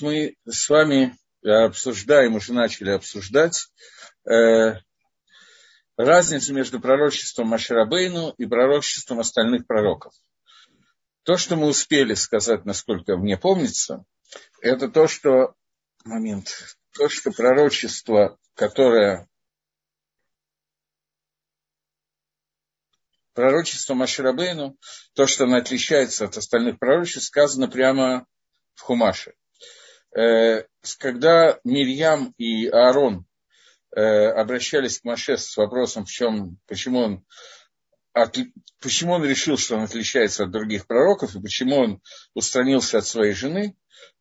мы с вами обсуждаем, уже начали обсуждать э, разницу между пророчеством Маширабейну и пророчеством остальных пророков. То, что мы успели сказать, насколько мне помнится, это то, что момент, то, что пророчество, которое пророчество Маширабейну, то, что оно отличается от остальных пророчеств, сказано прямо в Хумаше. Э, когда Мирьям и Аарон э, обращались к Маше с вопросом, в чем, почему он, от, почему он решил, что он отличается от других пророков, и почему он устранился от своей жены,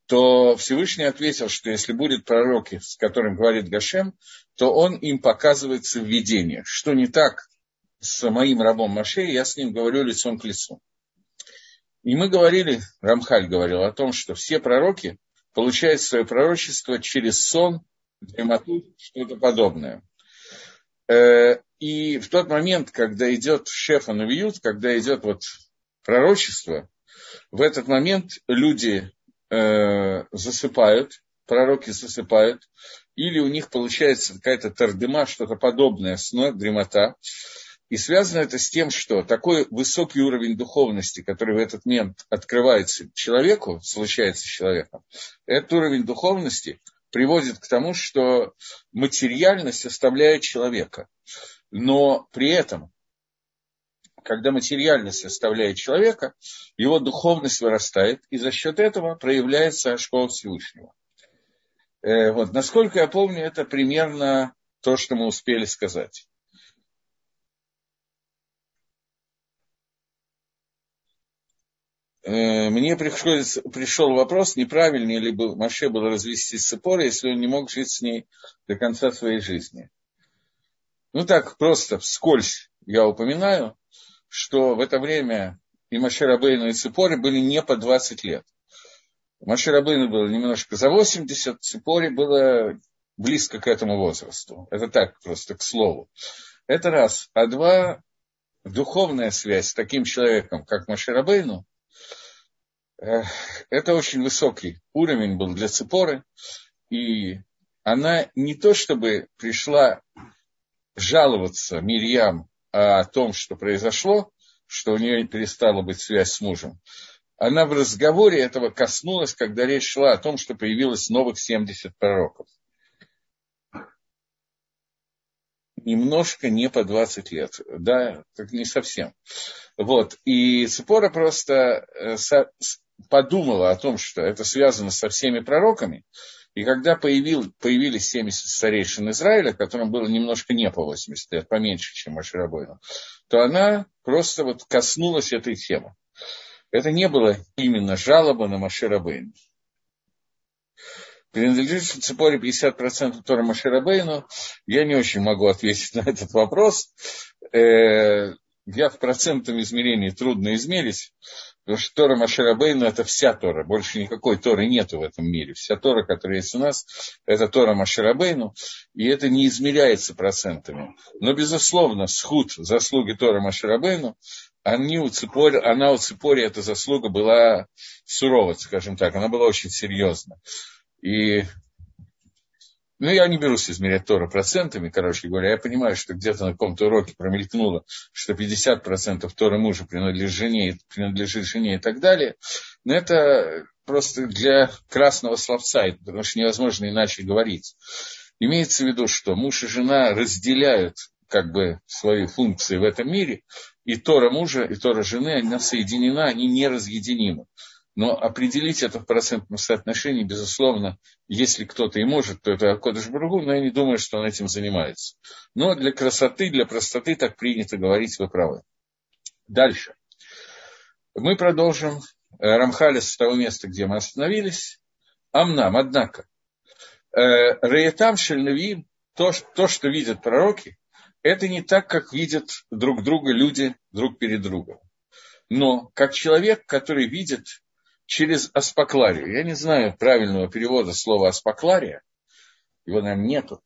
то Всевышний ответил, что если будет пророки, с которым говорит Гашем, то он им показывается в видении. Что не так с моим рабом Маше, я с ним говорю лицом к лицу. И мы говорили, Рамхаль говорил о том, что все пророки получает свое пророчество через сон, дремоту, что-то подобное. Э, и в тот момент, когда идет шефа навиют, когда идет вот пророчество, в этот момент люди э, засыпают, пророки засыпают, или у них получается какая-то тардыма, что-то подобное, сно, дремота, и связано это с тем, что такой высокий уровень духовности, который в этот момент открывается человеку, случается с человеком, этот уровень духовности приводит к тому, что материальность оставляет человека. Но при этом, когда материальность оставляет человека, его духовность вырастает, и за счет этого проявляется школа Всевышнего. Э, вот, насколько я помню, это примерно то, что мы успели сказать. Мне приходится, пришел вопрос, неправильнее ли бы Маше было развести с Цепорой, если он не мог жить с ней до конца своей жизни. Ну так, просто вскользь я упоминаю, что в это время и Маше Рабейну, и Цепоре были не по 20 лет. Маше Рабейну было немножко за 80, Цепоре было близко к этому возрасту. Это так, просто к слову. Это раз. А два, духовная связь с таким человеком, как Маше Рабейну, это очень высокий уровень был для Цепоры, и она не то чтобы пришла жаловаться Мирьям о том, что произошло, что у нее перестала быть связь с мужем, она в разговоре этого коснулась, когда речь шла о том, что появилось новых 70 пророков. Немножко не по 20 лет, да, так не совсем. Вот, и Цепора просто э, подумала о том, что это связано со всеми пророками, и когда появил, появились 70 старейшин Израиля, которым было немножко не по 80 лет, поменьше, чем Маширабойну, то она просто вот коснулась этой темы. Это не было именно жалоба на Маширабейну. Принадлежит Цепоре 50% Тора Маширабейну. Я не очень могу ответить на этот вопрос. Э, я в процентном измерении трудно измерить, Потому что Тора Маширабейну – это вся Тора. Больше никакой Торы нету в этом мире. Вся Тора, которая есть у нас, это Тора Маширабейну. И это не измеряется процентами. Но, безусловно, схуд заслуги Тора Маширабейну, они у Ципори, она у Ципори, эта заслуга была сурова, скажем так. Она была очень серьезна. И ну, я не берусь измерять Тора процентами, короче говоря. Я понимаю, что где-то на каком-то уроке промелькнуло, что 50% Тора мужа принадлежит жене, принадлежит жене и так далее. Но это просто для красного словца, потому что невозможно иначе говорить. Имеется в виду, что муж и жена разделяют как бы свои функции в этом мире, и Тора мужа, и Тора жены, она соединена, они не разъединимы. Но определить это в процентном соотношении, безусловно, если кто-то и может, то это Кодыш Бургу, но я не думаю, что он этим занимается. Но для красоты, для простоты так принято говорить, вы правы. Дальше. Мы продолжим э, Рамхаля с того места, где мы остановились. Амнам, однако, э, Раятам Шельнавиим, то, то, что видят пророки, это не так, как видят друг друга люди друг перед другом. Но как человек, который видит через аспокларию. Я не знаю правильного перевода слова аспоклария. Его, наверное, нету.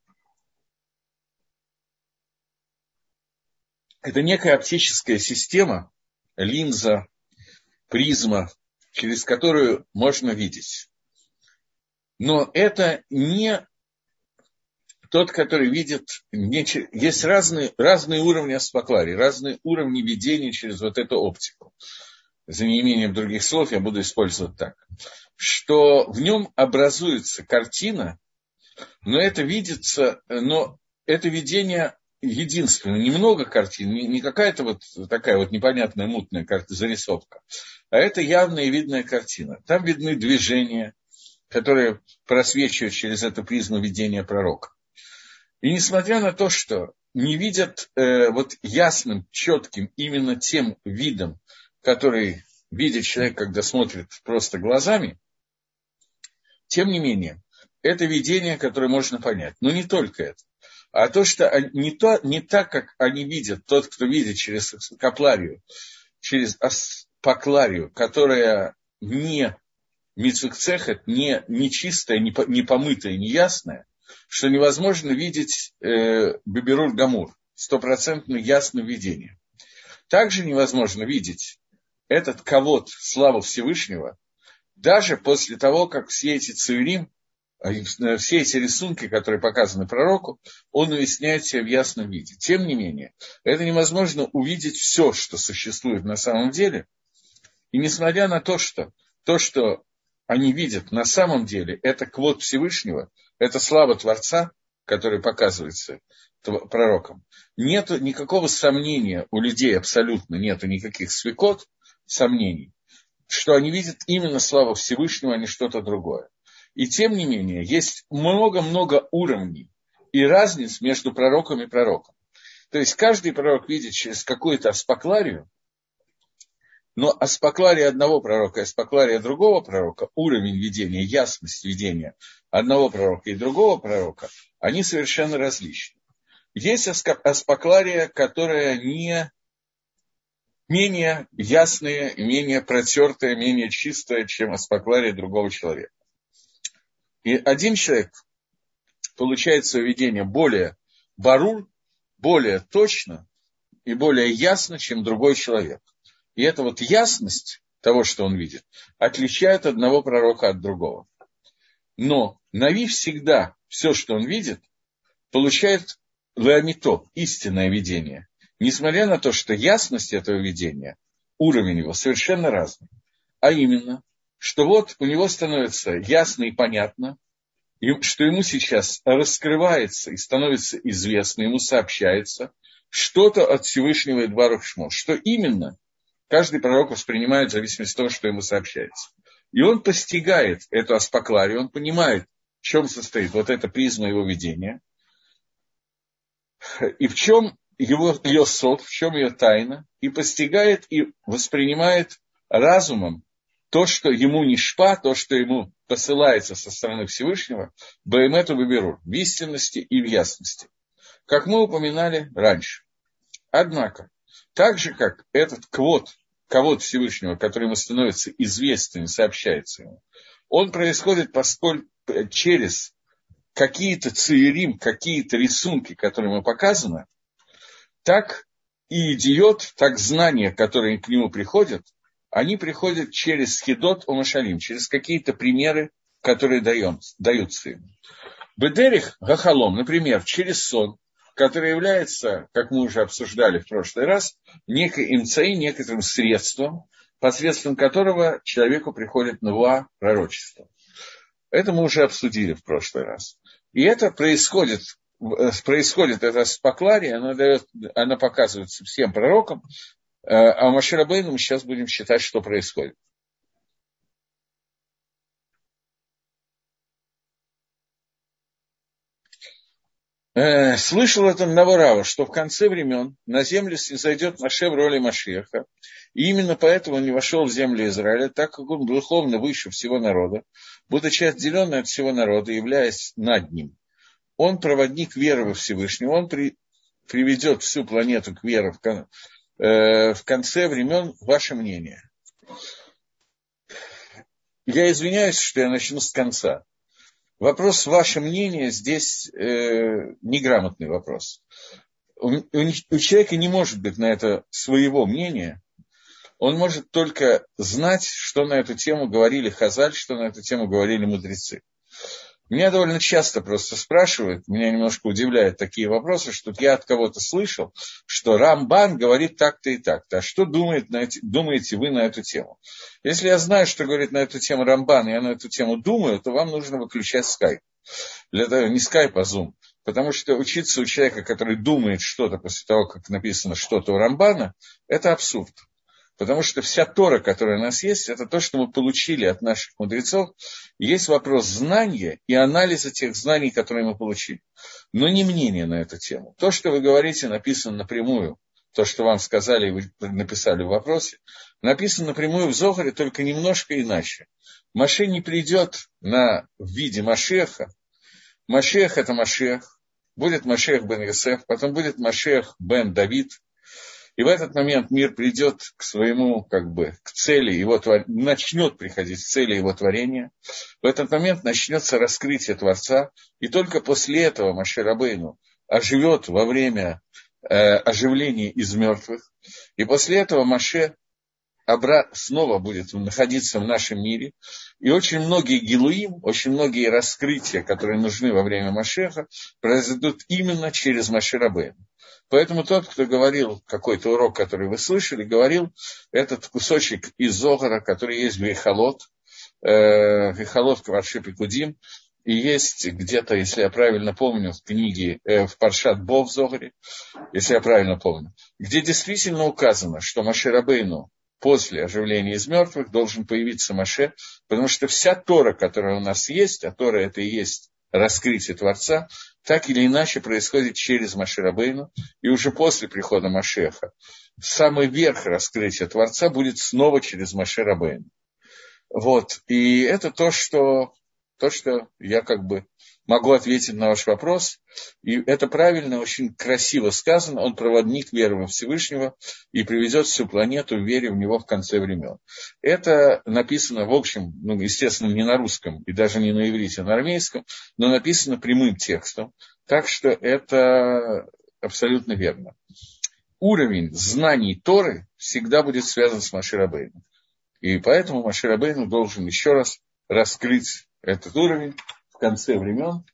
Это некая оптическая система, линза, призма, через которую можно видеть. Но это не тот, который видит... Есть разные, разные уровни аспакларии, разные уровни видения через вот эту оптику. За неимением других слов я буду использовать так. Что в нем образуется картина, но это видится, но это видение единственное, немного картин, не какая-то вот такая вот непонятная мутная карта, зарисовка, а это явная и видная картина. Там видны движения, которые просвечивают через эту призму видения пророка. И несмотря на то, что не видят э, вот ясным, четким именно тем видом, который видит человек, когда смотрит просто глазами, тем не менее, это видение, которое можно понять. Но не только это. А то, что не, то, не так, как они видят, тот, кто видит через капларию, через аспакларию, которая не мицвикцехет, не, не чистая, не, не помытая, не ясная, что невозможно видеть э, Беберур Гамур, стопроцентно ясное видение. Также невозможно видеть этот ковод славу Всевышнего, даже после того, как все эти цивилим, э, все эти рисунки, которые показаны пророку, он уясняет себя в ясном виде. Тем не менее, это невозможно увидеть все, что существует на самом деле. И несмотря на то, что то, что они видят на самом деле, это квот Всевышнего, это слава Творца, который показывается пророком. Нет никакого сомнения у людей абсолютно, нет никаких свекот, сомнений, что они видят именно славу Всевышнего, а не что-то другое. И тем не менее, есть много-много уровней и разниц между пророком и пророком. То есть каждый пророк видит через какую-то аспакларию, но аспаклария одного пророка и аспаклария другого пророка, уровень видения, ясность видения одного пророка и другого пророка, они совершенно различны. Есть аспаклария, которая не менее ясная, менее протертая, менее чистая, чем аспаклария другого человека. И один человек получает свое видение более барур, более точно и более ясно, чем другой человек. И эта вот ясность того, что он видит, отличает одного пророка от другого. Но Нави всегда все, что он видит, получает леомито, истинное видение. Несмотря на то, что ясность этого видения, уровень его совершенно разный. А именно, что вот у него становится ясно и понятно, что ему сейчас раскрывается и становится известно, ему сообщается что-то от Всевышнего Эдвару Шмо. Что именно, Каждый пророк воспринимает в зависимости от того, что ему сообщается. И он постигает эту аспакларию, он понимает, в чем состоит вот эта призма его видения, и в чем его, ее сот, в чем ее тайна, и постигает и воспринимает разумом то, что ему не шпа, то, что ему посылается со стороны Всевышнего, Баэмету Баберу, в истинности и в ясности. Как мы упоминали раньше. Однако, так же, как этот квот, кого Всевышнего, который ему становится известным, сообщается ему, он происходит поскольку, через какие-то циерим, какие-то рисунки, которые ему показаны, так и идиот, так знания, которые к нему приходят, они приходят через хидот омашалим, через какие-то примеры, которые даем, даются ему. Бедерих Гахалом, например, через сон, который является, как мы уже обсуждали в прошлый раз, некой имцей, некоторым средством, посредством которого человеку приходит новое пророчество. Это мы уже обсудили в прошлый раз. И это происходит, происходит это спокларие, она, дает, она показывается всем пророкам, э, а у мы сейчас будем считать, что происходит. Э, слышал от одного что в конце времен на землю зайдет Маше в роли Машеха, и именно поэтому он не вошел в землю Израиля, так как он духовно выше всего народа, будучи отделенный от всего народа, являясь над ним. Он проводник веры во Всевышнего, он при, приведет всю планету к вере в, кон, э, в конце времен. Ваше мнение? Я извиняюсь, что я начну с конца. Вопрос, ваше мнение, здесь э, неграмотный вопрос. У, у, у человека не может быть на это своего мнения. Он может только знать, что на эту тему говорили Хазаль, что на эту тему говорили мудрецы. Меня довольно часто просто спрашивают, меня немножко удивляют такие вопросы, что я от кого-то слышал, что Рамбан говорит так-то и так-то. А что думает думаете вы на эту тему? Если я знаю, что говорит на эту тему Рамбан, и я на эту тему думаю, то вам нужно выключать скайп. Для этого не скайп, а зум. Потому что учиться у человека, который думает что-то после того, как написано что-то у Рамбана, это абсурд. Потому что вся Тора, которая у нас есть, это то, что мы получили от наших мудрецов. Есть вопрос знания и анализа тех знаний, которые мы получили. Но не мнение на эту тему. То, что вы говорите, написано напрямую. То, что вам сказали и вы написали в вопросе, написано напрямую в Зохаре, только немножко иначе. Маше не придет на, в виде Машеха. Машех – это Машех. Будет Машех бен Йосеф, потом будет Машех бен Давид – и в этот момент мир придет к своему, как бы, к цели его творения, начнет приходить к цели его творения. В этот момент начнется раскрытие Творца. И только после этого Маширабейну оживет во время э, оживления из мертвых. И после этого Маше снова будет находиться в нашем мире. И очень многие гилуим, очень многие раскрытия, которые нужны во время Машеха, произойдут именно через Маширабейну. Поэтому тот, кто говорил какой-то урок, который вы слышали, говорил этот кусочек из Зогара, который есть в Вейхалот, э, Вейхалот Кварши Пикудим, и есть где-то, если я правильно помню, в книге, э, в Паршат Бо в Зогаре, если я правильно помню, где действительно указано, что Маширабейну после оживления из мертвых должен появиться Маше, потому что вся Тора, которая у нас есть, а Тора это и есть раскрытие Творца, так или иначе происходит через Маширабейну, и уже после прихода Машеха самый верх раскрытия Творца будет снова через Маширабейну. Вот, и это то, что, то, что я как бы могу ответить на ваш вопрос. И это правильно, очень красиво сказано. Он проводник веры во Всевышнего и приведет всю планету в вере в него в конце времен. Это написано, в общем, ну, естественно, не на русском и даже не на иврите, а на армейском, но написано прямым текстом. Так что это абсолютно верно. Уровень знаний Торы всегда будет связан с Маширабейном. И поэтому Маширабейну должен еще раз раскрыть этот уровень в конце времен,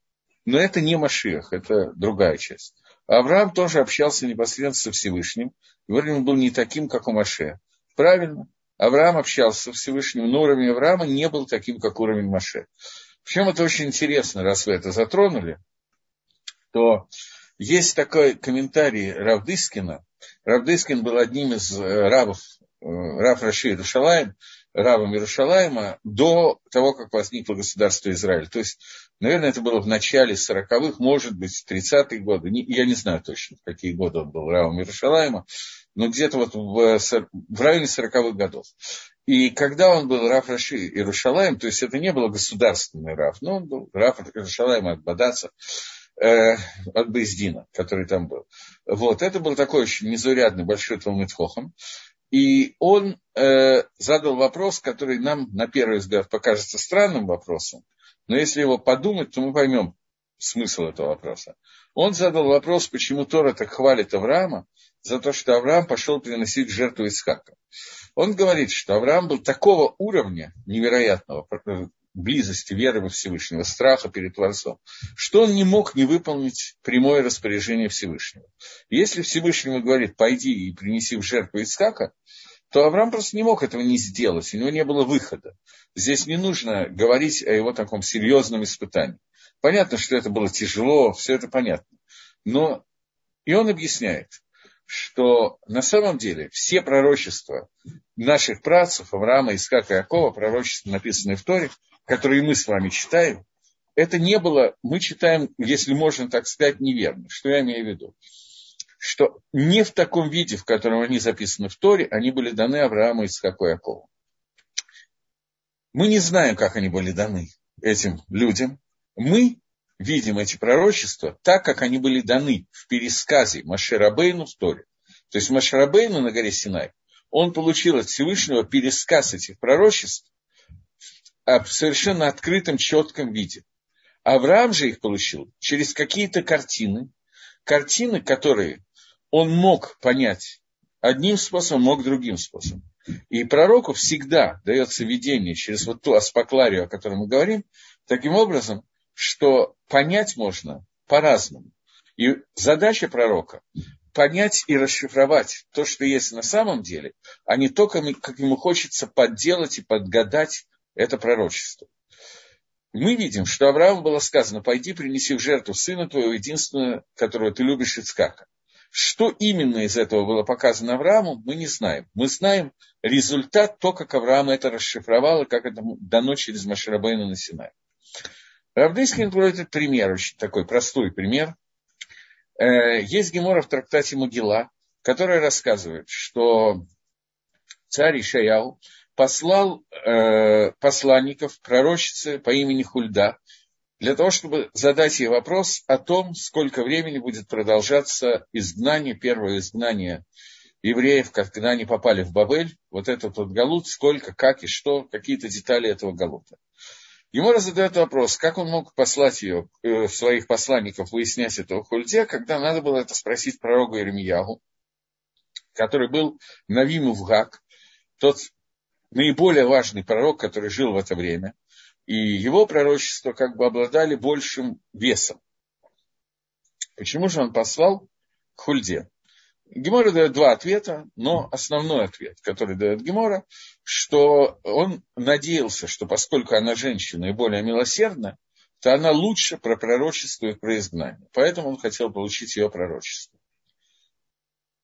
но это не Машиах, это другая часть. Авраам тоже общался непосредственно со Всевышним, и уровень был не таким, как у Маше. Правильно, Авраам общался со Всевышним, но уровень Авраама не был таким, как уровень Маше. Причем это очень интересно, раз вы это затронули, то есть такой комментарий Равдыскина. Равдыскин был одним из э, рабов, э, раб Раши Рушалаем, рабом Иерушалайма до того, как возникло государство Израиль. То есть, наверное, это было в начале 40-х, может быть, 30-е годы. Я не знаю точно, в какие годы он был рабом Иерушалайма, но где-то вот в, в районе 40-х годов. И когда он был Раф Раши Иерушалаем, то есть это не было государственный Раф, но он был Раф Иерушалаем от Бадаца, э, от Бездина, который там был. Вот, это был такой очень незаурядный большой Талмит Хохам. И он э, задал вопрос, который нам, на первый взгляд, покажется странным вопросом, но если его подумать, то мы поймем смысл этого вопроса. Он задал вопрос, почему Тора так хвалит Авраама за то, что Авраам пошел приносить жертву Исхака. Он говорит, что Авраам был такого уровня невероятного, близости веры во Всевышнего, страха перед Творцом, что он не мог не выполнить прямое распоряжение Всевышнего. Если Всевышнему говорит, пойди и принеси в жертву Исхака, то Авраам просто не мог этого не сделать, у него не было выхода. Здесь не нужно говорить о его таком серьезном испытании. Понятно, что это было тяжело, все это понятно. Но и он объясняет, что на самом деле все пророчества наших працев, Авраама, Искака и Якова, пророчества, написанные в Торе, которые мы с вами читаем, это не было, мы читаем, если можно так сказать, неверно. Что я имею в виду? Что не в таком виде, в котором они записаны в Торе, они были даны Аврааму, Исхаку Якову. Мы не знаем, как они были даны этим людям. Мы видим эти пророчества так, как они были даны в пересказе Маширабейну в Торе. То есть Маширабейну на горе Синай, он получил от Всевышнего пересказ этих пророчеств в совершенно открытом, четком виде. Авраам же их получил через какие-то картины, картины, которые он мог понять одним способом, мог другим способом. И пророку всегда дается видение через вот ту аспакларию, о которой мы говорим, Таким образом, что понять можно по-разному. И задача пророка – понять и расшифровать то, что есть на самом деле, а не то, как ему хочется подделать и подгадать это пророчество. Мы видим, что Аврааму было сказано, пойди принеси в жертву сына твоего, единственного, которого ты любишь, Ицкака. Что именно из этого было показано Аврааму, мы не знаем. Мы знаем результат, то, как Авраам это расшифровал, и как это дано через Маширабейна на Синай. Равдыскин приводит пример, очень такой простой пример. Э, есть гемора в трактате Могила, которая рассказывает, что царь Ишаяу послал э, посланников, пророчицы по имени Хульда, для того, чтобы задать ей вопрос о том, сколько времени будет продолжаться изгнание, первое изгнание евреев, когда они попали в Бабель, вот этот вот галут, сколько, как и что, какие-то детали этого галута. Ему задает вопрос, как он мог послать ее, э, своих посланников, выяснять этого хульде, когда надо было это спросить пророгу Иеремиягу, который был Навиму Вгак, тот наиболее важный пророк, который жил в это время, и его пророчества как бы обладали большим весом. Почему же он послал к Хульде? Гемора дает два ответа, но основной ответ, который дает Гемора, что он надеялся, что поскольку она женщина и более милосердна, то она лучше пропророчествует про изгнание. Поэтому он хотел получить ее пророчество.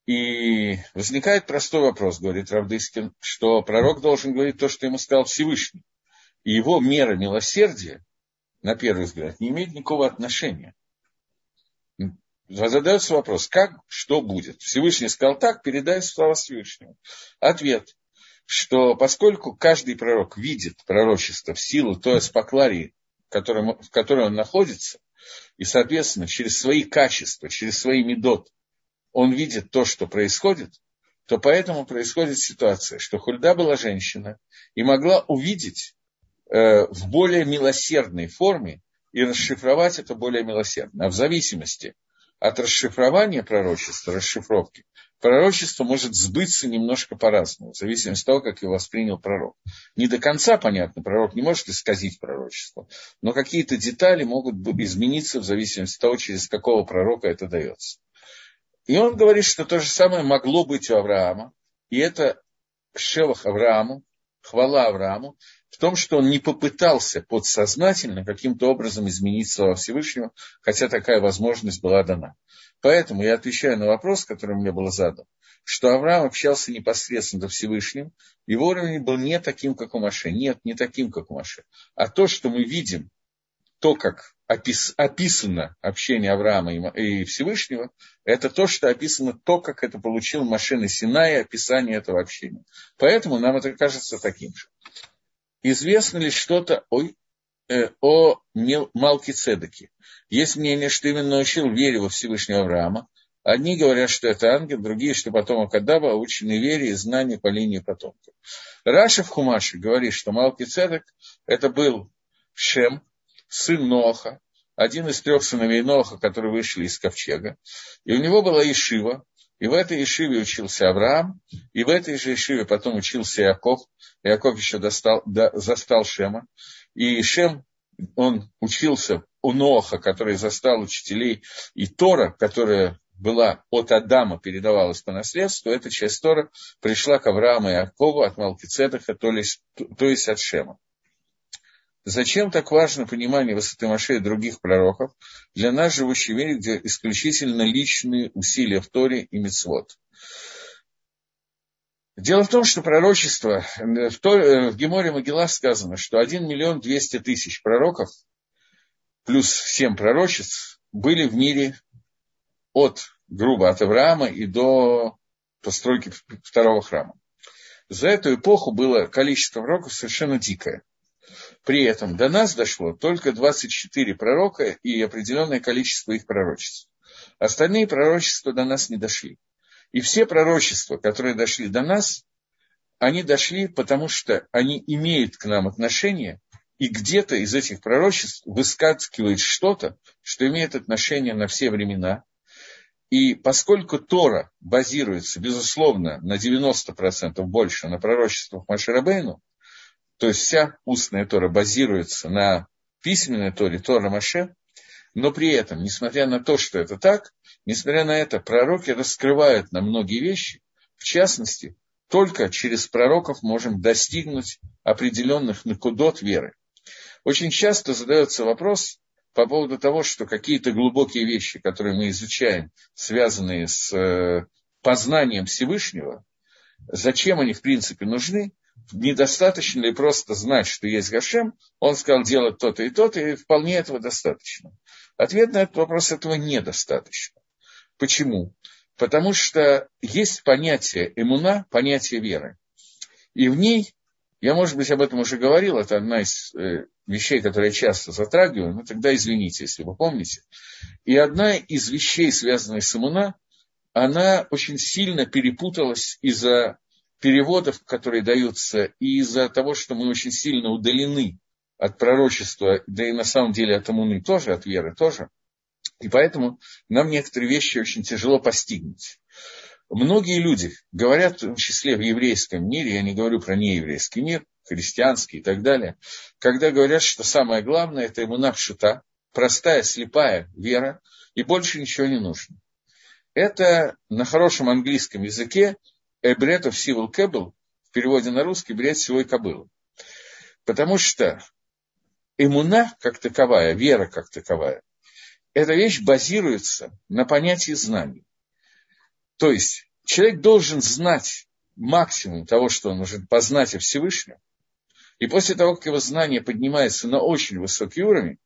И возникает простой вопрос, говорит Равдыскин, что пророк должен говорить то, что ему сказал Всевышний. И его мера милосердия, на первый взгляд, не имеет никакого отношения. Задается вопрос, как, что будет? Всевышний сказал так, передай слова Всевышнему. Ответ, что поскольку каждый пророк видит пророчество в силу той аспакларии, в которой, он находится, и, соответственно, через свои качества, через свои медот, он видит то, что происходит, то поэтому происходит ситуация, что Хульда была женщина и могла увидеть э, в более милосердной форме и расшифровать это более милосердно. А в зависимости от расшифрования пророчества, расшифровки, пророчество может сбыться немножко по-разному, в зависимости от того, как его воспринял пророк. Не до конца понятно, пророк не может исказить пророчество, но какие-то детали могут измениться в зависимости от того, через какого пророка это дается. И он говорит, что то же самое могло быть у Авраама. И это шевах Аврааму, хвала Аврааму, в том, что он не попытался подсознательно каким-то образом изменить слова Всевышнего, хотя такая возможность была дана. Поэтому я отвечаю на вопрос, который мне был задан, что Авраам общался непосредственно со Всевышним, его уровень был не таким, как у Маше. Нет, не таким, как у Маше. А то, что мы видим, то, как опис, описано общение Авраама и, Всевышнего, это то, что описано то, как это получил машина Синая, описание этого общения. Поэтому нам это кажется таким же. Известно ли что-то о, э, о Малке Цедеке? Есть мнение, что именно учил вере во Всевышнего Авраама. Одни говорят, что это ангел, другие, что потомок Адава, ученый вере и знания по линии потомков. Раша в Хумаше говорит, что Малки Цедек это был Шем, сын Ноха, один из трех сыновей Ноха, которые вышли из ковчега. И у него была Ишива, и в этой Ишиве учился Авраам, и в этой же Ишиве потом учился Яков. Яков еще достал, да, застал Шема. И Шем, он учился у Ноха, который застал учителей, и Тора, которая была от Адама, передавалась по наследству, эта часть Тора пришла к Аврааму и Якову от Малкицедеха, то есть, то есть от Шема. Зачем так важно понимание высоты Маше и других пророков для нас, живущих в мире, где исключительно личные усилия в Торе и Мицвод? Дело в том, что пророчество, в, Торе, в Геморе Могила сказано, что 1 миллион 200 тысяч пророков плюс 7 пророчеств были в мире от, грубо, от Авраама и до постройки второго храма. За эту эпоху было количество пророков совершенно дикое. При этом до нас дошло только 24 пророка и определенное количество их пророчеств. Остальные пророчества до нас не дошли. И все пророчества, которые дошли до нас, они дошли, потому что они имеют к нам отношение, и где-то из этих пророчеств выскакивает что-то, что имеет отношение на все времена. И поскольку Тора базируется, безусловно, на 90% больше на пророчествах Маширабейну, то есть вся устная Тора базируется на письменной Торе, Тора Маше, но при этом, несмотря на то, что это так, несмотря на это, пророки раскрывают нам многие вещи, в частности, только через пророков можем достигнуть определенных накудот веры. Очень часто задается вопрос по поводу того, что какие-то глубокие вещи, которые мы изучаем, связанные с э, познанием Всевышнего, зачем они в принципе нужны, недостаточно ли просто знать, что есть Гашем, он сказал делать то-то и то-то, и вполне этого достаточно. Ответ на этот вопрос этого недостаточно. Почему? Потому что есть понятие эмуна, понятие веры. И в ней, я, может быть, об этом уже говорил, это одна из э, вещей, которые я часто затрагиваю, но тогда извините, если вы помните. И одна из вещей, связанных с эмуна, она очень сильно перепуталась из-за переводов, которые даются, и из-за того, что мы очень сильно удалены от пророчества, да и на самом деле от иммуны тоже, от веры тоже. И поэтому нам некоторые вещи очень тяжело постигнуть. Многие люди говорят, в том числе в еврейском мире, я не говорю про нееврейский мир, христианский и так далее, когда говорят, что самое главное – это иммуна пшута, простая, слепая вера, и больше ничего не нужно. Это на хорошем английском языке Эбретов Сивил Кэббл, в переводе на русский, бред всего и кобылу. Потому что иммуна как таковая, вера как таковая, эта вещь базируется на понятии знаний. То есть человек должен знать максимум того, что он может познать о Всевышнем, и после того, как его знание поднимается на очень высокий уровень,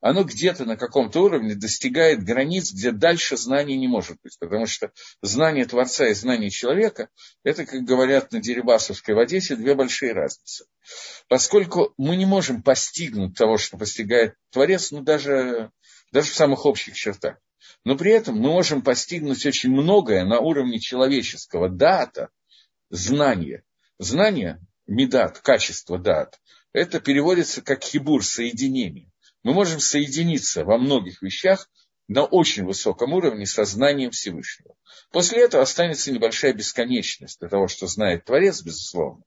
оно где-то на каком-то уровне достигает границ, где дальше знания не может быть. Потому что знание Творца и знание человека – это, как говорят на Дерибасовской в Одессе, две большие разницы. Поскольку мы не можем постигнуть того, что постигает Творец, ну, даже, даже в самых общих чертах. Но при этом мы можем постигнуть очень многое на уровне человеческого дата, знания. Знание, медат, качество дат, это переводится как хибур, соединение мы можем соединиться во многих вещах на очень высоком уровне со знанием Всевышнего. После этого останется небольшая бесконечность для того, что знает Творец, безусловно.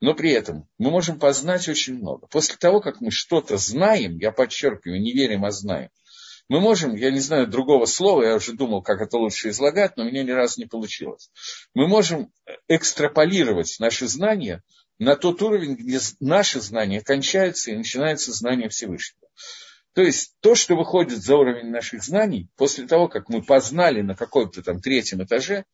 Но при этом мы можем познать очень много. После того, как мы что-то знаем, я подчеркиваю, не верим, а знаем, мы можем, я не знаю другого слова, я уже думал, как это лучше излагать, но у меня ни разу не получилось. Мы можем экстраполировать наши знания на тот уровень, где наши знания кончаются и начинается знание Всевышнего. То есть то, что выходит за уровень наших знаний, после того, как мы познали на каком-то там третьем этаже,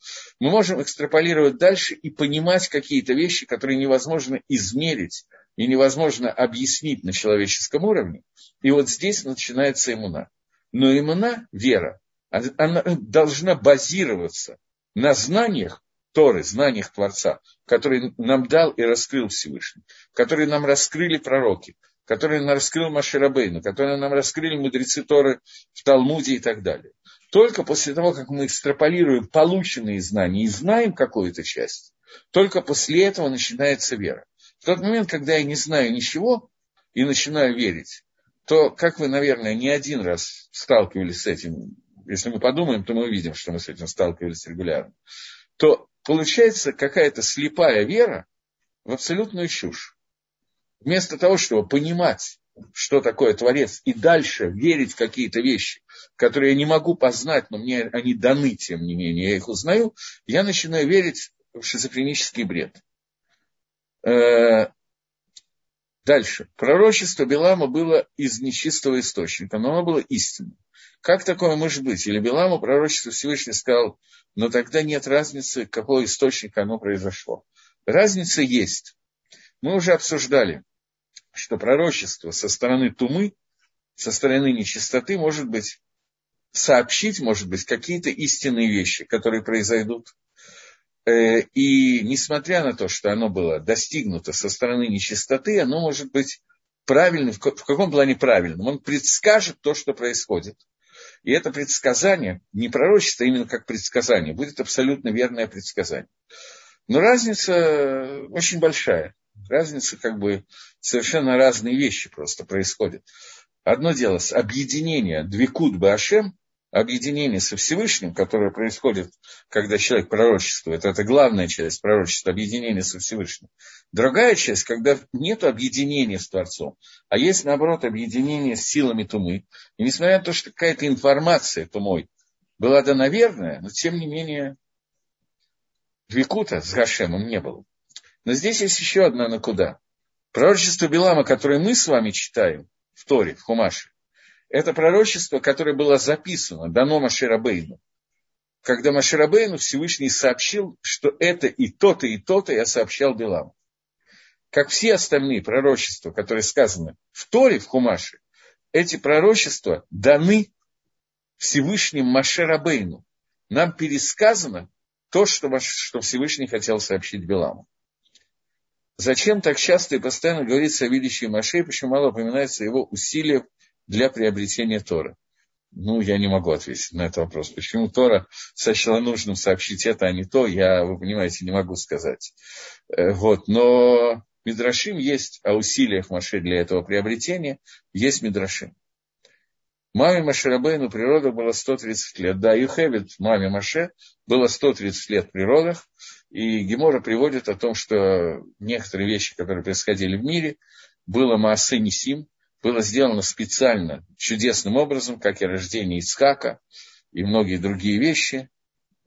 мы можем экстраполировать дальше и понимать какие-то вещи, которые невозможно измерить и невозможно объяснить на человеческом уровне. И вот здесь начинается иммуна. Но иммуна, вера, она должна базироваться на знаниях Торы, знаниях Творца, которые нам дал и раскрыл Всевышний, которые нам раскрыли пророки, которые нам раскрыл Маширабейну, которые нам раскрыли мудрецы Торы в Талмуде и так далее. Только после того, как мы экстраполируем полученные знания и знаем какую-то часть, только после этого начинается вера. В тот момент, когда я не знаю ничего и начинаю верить, то, как вы, наверное, не один раз сталкивались с этим, если мы подумаем, то мы увидим, что мы с этим сталкивались регулярно, то получается какая-то слепая вера в абсолютную чушь. Вместо того, чтобы понимать, что такое Творец, и дальше верить в какие-то вещи, которые я не могу познать, но мне они даны, тем не менее, я их узнаю, я начинаю верить в шизофренический бред. Э, дальше. Пророчество Белама было из нечистого источника, но оно было истинным. Как такое может быть? Или Беламу пророчество Всевышний сказал, но тогда нет разницы, какой источник оно произошло. Разница есть. Мы уже обсуждали, что пророчество со стороны тумы, со стороны нечистоты может быть сообщить, может быть, какие-то истинные вещи, которые произойдут. Э, и несмотря на то, что оно было достигнуто со стороны нечистоты, оно может быть правильным. В каком плане правильным? Он предскажет то, что происходит. И это предсказание, не пророчество, а именно как предсказание, будет абсолютно верное предсказание. Но разница очень большая разница, как бы совершенно разные вещи просто происходят. Одно дело с объединения Двикут Башем, объединение со Всевышним, которое происходит, когда человек пророчествует, это главная часть пророчества, объединение со Всевышним. Другая часть, когда нет объединения с Творцом, а есть, наоборот, объединение с силами Тумы. И несмотря на то, что какая-то информация Тумой была дана верная, но тем не менее Викута с Гашемом не было. Но здесь есть еще одна накуда. Пророчество Билама, которое мы с вами читаем в Торе, в Хумаше, это пророчество, которое было записано, дано Маширабейну. Когда Маширабейну Всевышний сообщил, что это и то-то, и то-то я сообщал Биламу. Как все остальные пророчества, которые сказаны в Торе, в Хумаше, эти пророчества даны Всевышним Маширабейну. Нам пересказано то, что, Всевышний хотел сообщить Биламу. Зачем так часто и постоянно говорится о видящей Маше, почему мало упоминается его усилиях для приобретения Тора? Ну, я не могу ответить на этот вопрос. Почему Тора сочла нужным сообщить это, а не то, я, вы понимаете, не могу сказать. Э, вот, но Мидрашим есть о усилиях Маше для этого приобретения, есть Мидрашим. Маме Маширабейну природа было 130 лет. Да, Юхевит, маме Маше, было 130 лет в природах. И Гемора приводит о том, что некоторые вещи, которые происходили в мире, было Маасе Нисим, было сделано специально, чудесным образом, как и рождение Ицхака и многие другие вещи.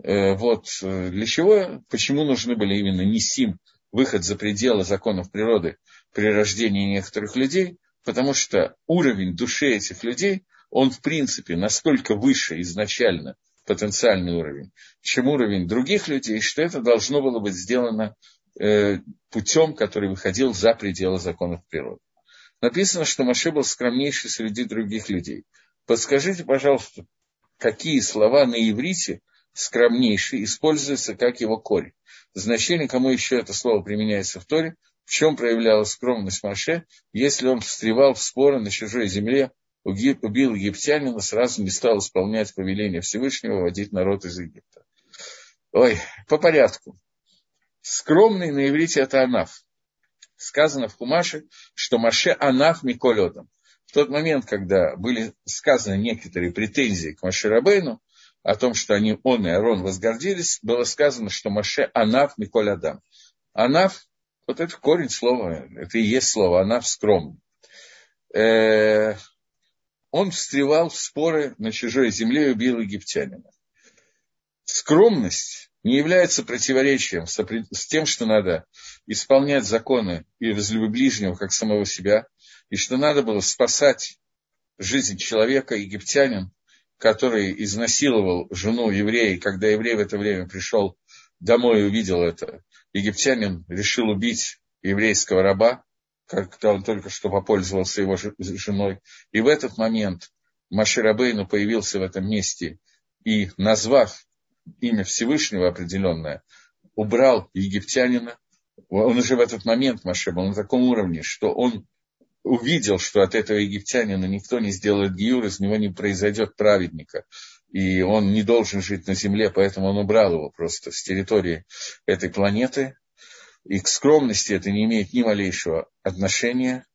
Э, вот для чего, почему нужны были именно Нисим, выход за пределы законов природы при рождении некоторых людей, потому что уровень души этих людей – он в принципе настолько выше изначально потенциальный уровень, чем уровень других людей, что это должно было быть сделано э, путем, который выходил за пределы законов природы. Написано, что Маше был скромнейший среди других людей. Подскажите, пожалуйста, какие слова на иврите скромнейший используются как его корень. Значение, кому еще это слово применяется в Торе, в чем проявлялась скромность Маше, если он встревал в споры на чужой земле убил египтянина, сразу не стал исполнять повеление Всевышнего водить народ из Египта. Ой, по порядку. Скромный на иврите это Анаф. Сказано в Хумаше, что Маше Анаф Миколетом. В тот момент, когда были сказаны некоторые претензии к Маше Рабейну, о том, что они, он и Арон возгордились, было сказано, что Маше Анаф Миколь Адам. Анаф, вот это корень слова, это и есть слово Анаф скромный. Э, он встревал в споры на чужой земле и убил египтянина. Скромность не является противоречием с тем, что надо исполнять законы и возлюбить ближнего, как самого себя, и что надо было спасать жизнь человека, египтянин, который изнасиловал жену еврея, и когда еврей в это время пришел домой и увидел это, египтянин решил убить еврейского раба, когда он только что попользовался его женой. И в этот момент Маширабейну появился в этом месте и, назвав имя Всевышнего определенное, убрал египтянина. Он уже в этот момент, Маше, был на таком уровне, что он увидел, что от этого египтянина никто не сделает гиюр, из него не произойдет праведника. И он не должен жить на земле, поэтому он убрал его просто с территории этой планеты и к скромности это не имеет ни малейшего отношения.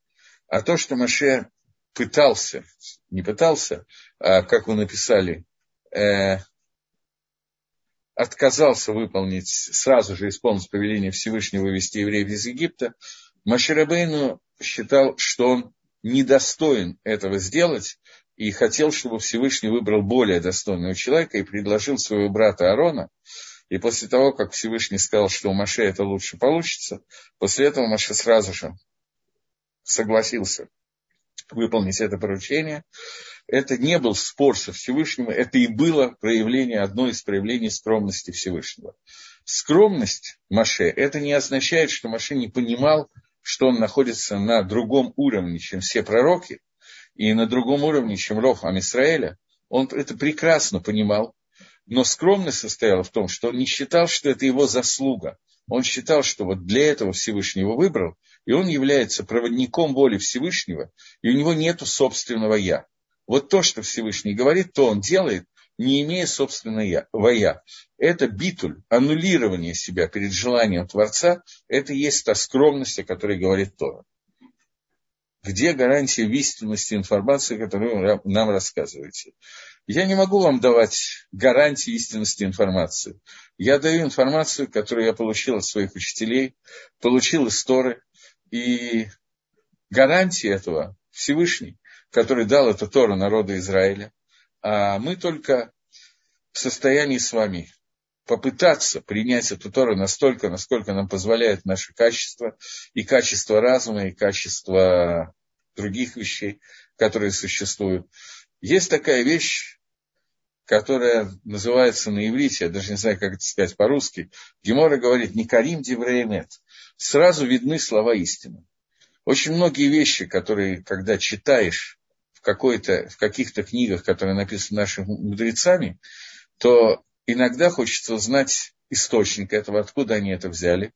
А то, что Маше пытался, не пытался, а, как вы написали, э, отказался выполнить, сразу же исполнить повеление Всевышнего вывести евреев из Египта, Маширабейну считал, что он недостоин этого сделать, и хотел, чтобы Всевышний выбрал более достойного человека и предложил своего брата Аарона, и после того, как Всевышний сказал, что у Маше это лучше получится, после этого Маше сразу же согласился выполнить это поручение. Это не был спор со Всевышним, это и было проявление, одно из проявлений скромности Всевышнего. Скромность Маше, это не означает, что Маше не понимал, что он находится на другом уровне, чем все пророки, и на другом уровне, чем Ров Амисраэля. Он это прекрасно понимал, но скромность состояла в том, что он не считал, что это его заслуга. Он считал, что вот для этого Всевышнего выбрал, и он является проводником воли Всевышнего, и у него нет собственного «я». Вот то, что Всевышний говорит, то он делает, не имея собственного «я». Это битуль, аннулирование себя перед желанием Творца, это и есть та скромность, о которой говорит Тора. где гарантия истинности информации, которую вы нам рассказываете. Я не могу вам давать гарантии истинности информации. Я даю информацию, которую я получил от своих учителей, получил из Торы, и гарантии этого Всевышний, который дал эту Тору народу Израиля, а мы только в состоянии с вами попытаться принять эту Тору настолько, насколько нам позволяет наше качество, и качество разума, и качество других вещей, которые существуют. Есть такая вещь, которая называется на иврите, я даже не знаю, как это сказать по-русски, Гемора говорит «не карим дивреемет». Сразу видны слова истины. Очень многие вещи, которые, когда читаешь в, какой-то, в каких-то книгах, которые написаны нашими мудрецами, то иногда хочется узнать источник этого, откуда они это взяли.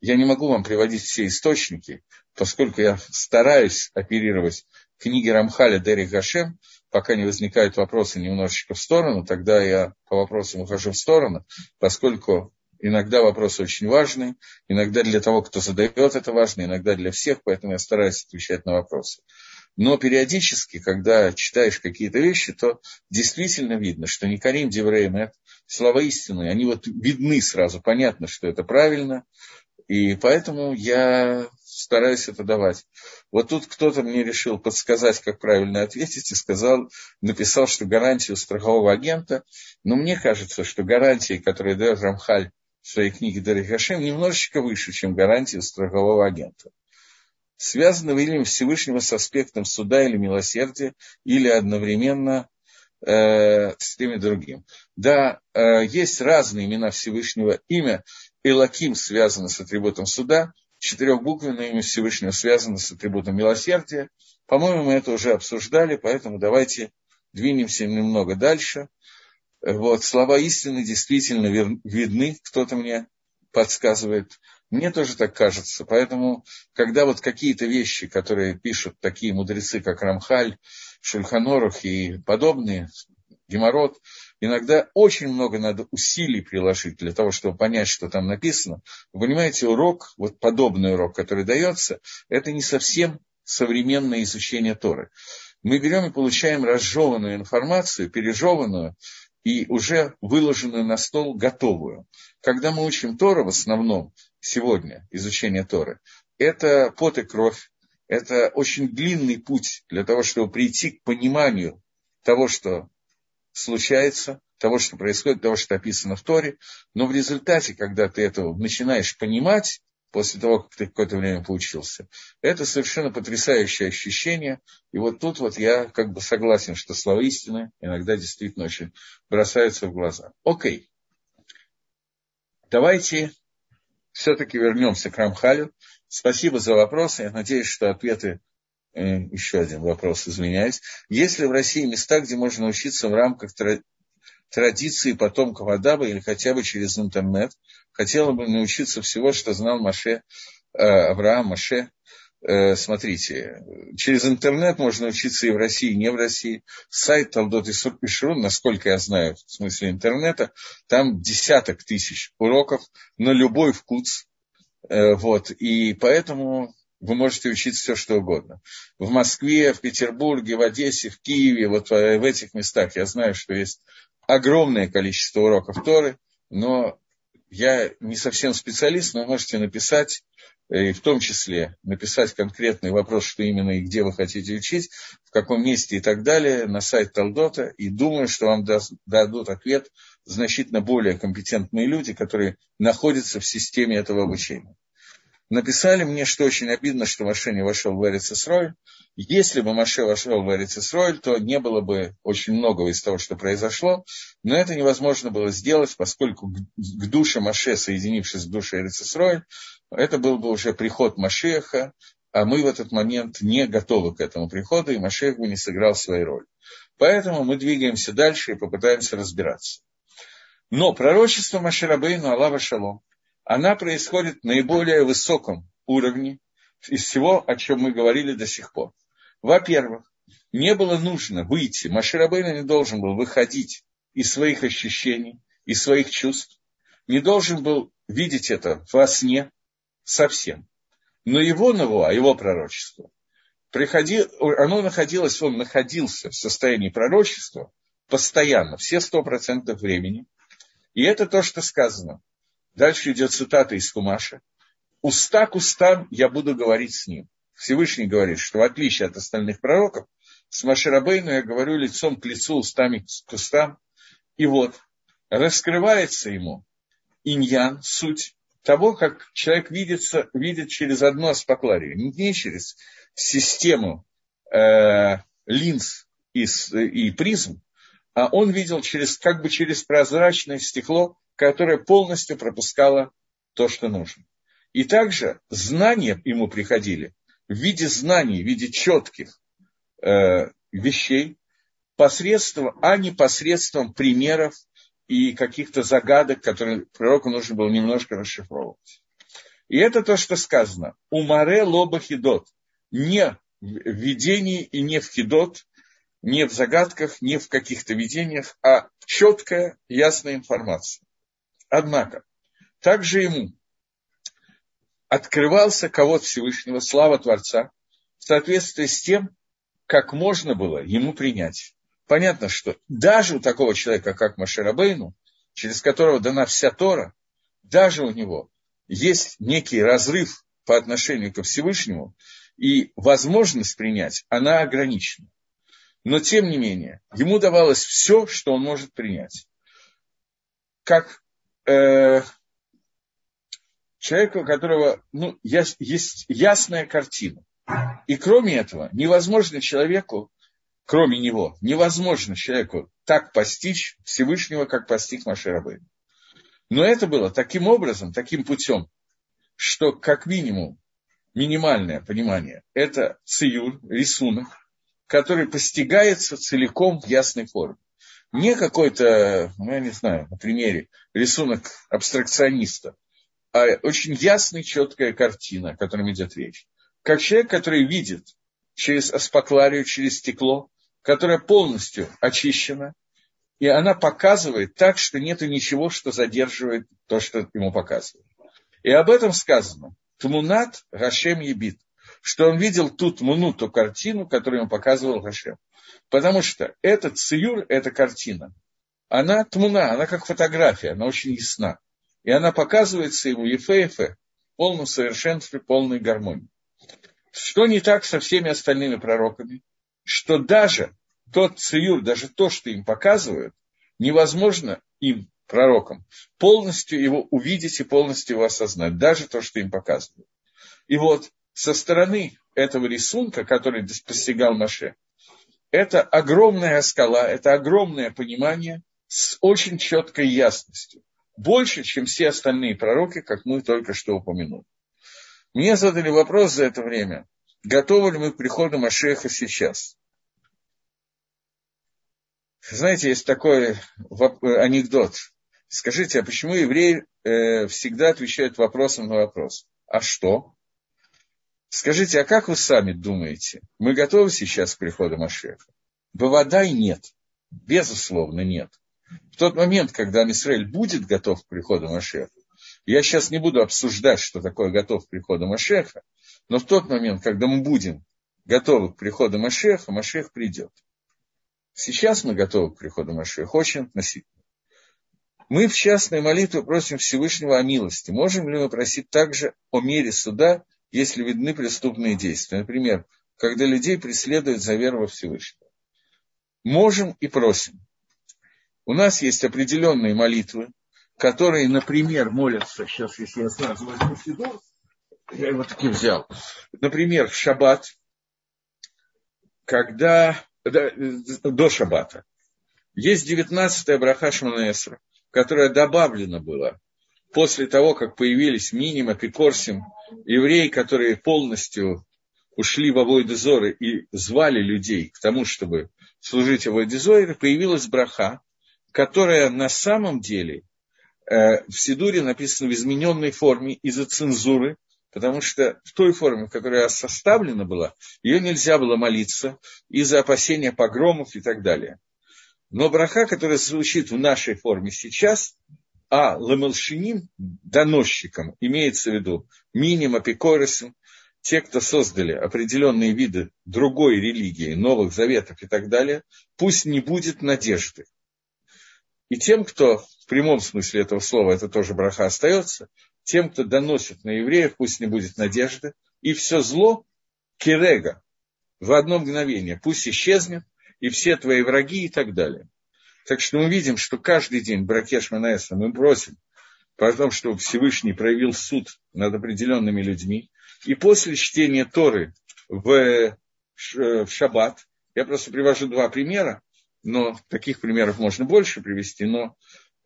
Я не могу вам приводить все источники, поскольку я стараюсь оперировать книги Рамхаля Дери Гашем, пока не возникают вопросы немножечко в сторону, тогда я по вопросам ухожу в сторону, поскольку иногда вопросы очень важные, иногда для того, кто задает это важно, иногда для всех, поэтому я стараюсь отвечать на вопросы. Но периодически, когда читаешь какие-то вещи, то действительно видно, что не Карим Девреем, это слова истины, они вот видны сразу, понятно, что это правильно, и поэтому я стараюсь это давать. Вот тут кто-то мне решил подсказать, как правильно ответить, и сказал, написал, что гарантия у страхового агента, но мне кажется, что гарантии, которые дает Рамхаль в своей книге Дарихашем, немножечко выше, чем гарантия у страхового агента. Связано ли Всевышнего с аспектом суда или милосердия, или одновременно э, с теми другим. Да, э, есть разные имена Всевышнего. Имя Элаким связано с атрибутом суда, четырехбуквенное имя Всевышнего связано с атрибутом милосердия. По-моему, мы это уже обсуждали, поэтому давайте двинемся немного дальше. Вот, слова истины действительно видны, кто-то мне подсказывает. Мне тоже так кажется. Поэтому, когда вот какие-то вещи, которые пишут такие мудрецы, как Рамхаль, Шульханорух и подобные, Геморрот, иногда очень много надо усилий приложить для того, чтобы понять, что там написано. Вы понимаете, урок, вот подобный урок, который дается, это не совсем современное изучение Торы. Мы берем и получаем разжеванную информацию, пережеванную и уже выложенную на стол готовую. Когда мы учим Тору в основном сегодня, изучение Торы, это пот и кровь, это очень длинный путь для того, чтобы прийти к пониманию того, что случается, того, что происходит, того, что описано в Торе. Но в результате, когда ты это начинаешь понимать, после того, как ты какое-то время поучился, это совершенно потрясающее ощущение. И вот тут вот я как бы согласен, что слова истины иногда действительно очень бросаются в глаза. Окей. Давайте все-таки вернемся к Рамхалю. Спасибо за вопросы. Я надеюсь, что ответы еще один вопрос, извиняюсь. Есть ли в России места, где можно учиться в рамках традиции потомков Адаба или хотя бы через интернет? Хотела бы научиться всего, что знал Маше, э, Авраам Маше. Э, смотрите, через интернет можно учиться и в России, и не в России. Сайт Талдот и Ишрун, насколько я знаю, в смысле интернета, там десяток тысяч уроков на любой вкус. Вот, и поэтому вы можете учиться все, что угодно. В Москве, в Петербурге, в Одессе, в Киеве, вот в этих местах я знаю, что есть огромное количество уроков Торы, но я не совсем специалист, но можете написать, и в том числе написать конкретный вопрос, что именно и где вы хотите учить, в каком месте и так далее, на сайт Талдота, и думаю, что вам дадут ответ значительно более компетентные люди, которые находятся в системе этого обучения написали мне, что очень обидно, что Маше не вошел в Эрицесроль. Если бы Маше вошел в Эрицесроль, то не было бы очень многого из того, что произошло. Но это невозможно было сделать, поскольку к душе Маше, соединившись к душе Эрицесроль, это был бы уже приход Машеха, а мы в этот момент не готовы к этому приходу, и Машех бы не сыграл своей роли. Поэтому мы двигаемся дальше и попытаемся разбираться. Но пророчество Маширабейну Аллаха Шалом, она происходит в наиболее высоком уровне из всего, о чем мы говорили до сих пор. Во-первых, не было нужно выйти, Маширабейна не должен был выходить из своих ощущений, из своих чувств, не должен был видеть это во сне совсем. Но его нового, его пророчество, приходи, оно находилось, он находился в состоянии пророчества постоянно, все сто процентов времени. И это то, что сказано. Дальше идет цитата из Кумаша. «Уста к устам я буду говорить с ним». Всевышний говорит, что в отличие от остальных пророков, с Маширабейну я говорю лицом к лицу, устами к устам. И вот, раскрывается ему иньян, суть того, как человек видится, видит через одну аспакларию, не через систему э, линз и, и призм, а он видел через, как бы через прозрачное стекло, которое полностью пропускало то, что нужно. И также знания ему приходили в виде знаний, в виде четких э, вещей, посредством, а не посредством примеров и каких-то загадок, которые пророку нужно было немножко расшифровывать. И это то, что сказано. Умаре лоба хидот. Не в видении и не в хидот, не в загадках, не в каких-то видениях, а четкая, ясная информация. Однако, также ему открывался кого-то Всевышнего, слава Творца, в соответствии с тем, как можно было ему принять. Понятно, что даже у такого человека, как Машерабейну, через которого дана вся Тора, даже у него есть некий разрыв по отношению ко Всевышнему, и возможность принять, она ограничена. Но, тем не менее, ему давалось все, что он может принять. Как э, человеку, у которого ну, есть ясная картина. И кроме этого, невозможно человеку кроме него, невозможно человеку так постичь Всевышнего, как постиг Маширабейн. Но это было таким образом, таким путем, что как минимум минимальное понимание – это циюр, рисунок, который постигается целиком в ясной форме. Не какой-то, ну, я не знаю, на примере, рисунок абстракциониста, а очень ясная, четкая картина, о которой идет речь. Как человек, который видит через аспакларию, через стекло, которая полностью очищена, и она показывает так, что нет ничего, что задерживает то, что ему показывают. И об этом сказано. Тмунат Гашем Ебит. Что он видел ту тмуну, ту картину, которую ему показывал Гашем. Потому что этот циюр, эта картина, она тмуна, она как фотография, она очень ясна. И она показывается ему ефе-ефе, в полном совершенстве, полной гармонии. Что не так со всеми остальными пророками? Что даже тот циюр, даже то, что им показывают, невозможно им, пророкам, полностью его увидеть и полностью его осознать, даже то, что им показывают. И вот со стороны этого рисунка, который постигал Маше, это огромная скала, это огромное понимание с очень четкой ясностью. Больше, чем все остальные пророки, как мы только что упомянули. Мне задали вопрос за это время, готовы ли мы к приходу Машеха сейчас. Знаете, есть такой анекдот. Скажите, а почему евреи э, всегда отвечают вопросом на вопрос? А что? Скажите, а как вы сами думаете? Мы готовы сейчас к приходу Машеха? Бавадай нет. Безусловно, нет. В тот момент, когда Амисраэль будет готов к приходу Машеха, я сейчас не буду обсуждать, что такое готов к приходу Машеха, но в тот момент, когда мы будем готовы к приходу Машеха, Машех придет. Сейчас мы готовы к приходу Машеха, очень относительно. Мы в частной молитве просим Всевышнего о милости. Можем ли мы просить также о мере суда, если видны преступные действия? Например, когда людей преследуют за веру во Всевышнего. Можем и просим. У нас есть определенные молитвы, которые, например, молятся, сейчас, если я сразу возьму Сидор, я его таки взял. Например, в шаббат, когда до Шаббата. Есть 19-я браха Шманаэсра, которая добавлена была после того, как появились Миним, Апикорсим, евреи, которые полностью ушли в Авойдезоры и звали людей к тому, чтобы служить Авойдезоры, появилась браха, которая на самом деле э, в Сидуре написана в измененной форме из-за цензуры, потому что в той форме, в которой она составлена была, ее нельзя было молиться из-за опасения погромов и так далее. Но браха, которая звучит в нашей форме сейчас, а ламелшиним, доносчиком, имеется в виду миним, апикорисом, те, кто создали определенные виды другой религии, новых заветов и так далее, пусть не будет надежды. И тем, кто в прямом смысле этого слова, это тоже браха остается, тем, кто доносит на евреев, пусть не будет надежды, и все зло, кирега, в одно мгновение, пусть исчезнет, и все твои враги и так далее. Так что мы видим, что каждый день Бракеш Манаэса мы просим о том, чтобы Всевышний проявил суд над определенными людьми. И после чтения Торы в, в Шаббат, я просто привожу два примера, но таких примеров можно больше привести, но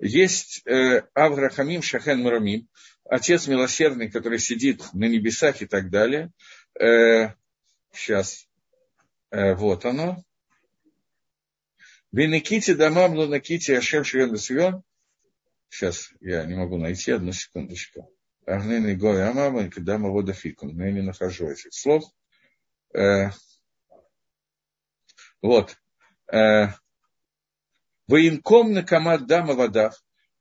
есть э, Аврахамим Шахен Мурамим, отец милосердный, который сидит на небесах и так далее. Э, сейчас, э, вот оно. Венеките дамам лунаките Ашем Шиен Сион. Сейчас я не могу найти, одну секундочку. Агнейный горе Амама, когда мы водофикум. Но я не нахожу этих слов. Э, вот. Э, Воинком на комат дама водав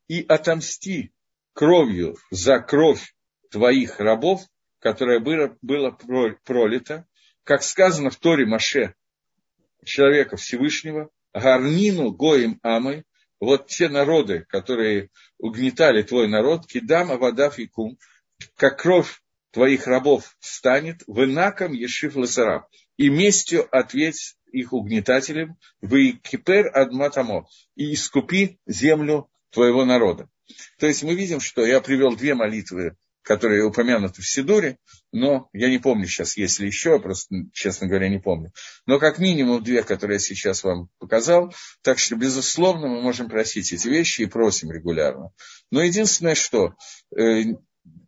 и отомсти кровью за кровь твоих рабов, которая была, была пролита, как сказано в Торе Маше, человека Всевышнего, Гарнину Гоим Амой, вот те народы, которые угнетали твой народ, кидам авадав и кум, как кровь твоих рабов станет, в инаком ешив ласарам, и местью ответь их угнетателям, вы кипер адматамо, и искупи землю твоего народа. То есть мы видим, что я привел две молитвы которые упомянуты в Сидуре, но я не помню сейчас, есть ли еще, просто, честно говоря, не помню. Но как минимум две, которые я сейчас вам показал. Так что, безусловно, мы можем просить эти вещи и просим регулярно. Но единственное, что э,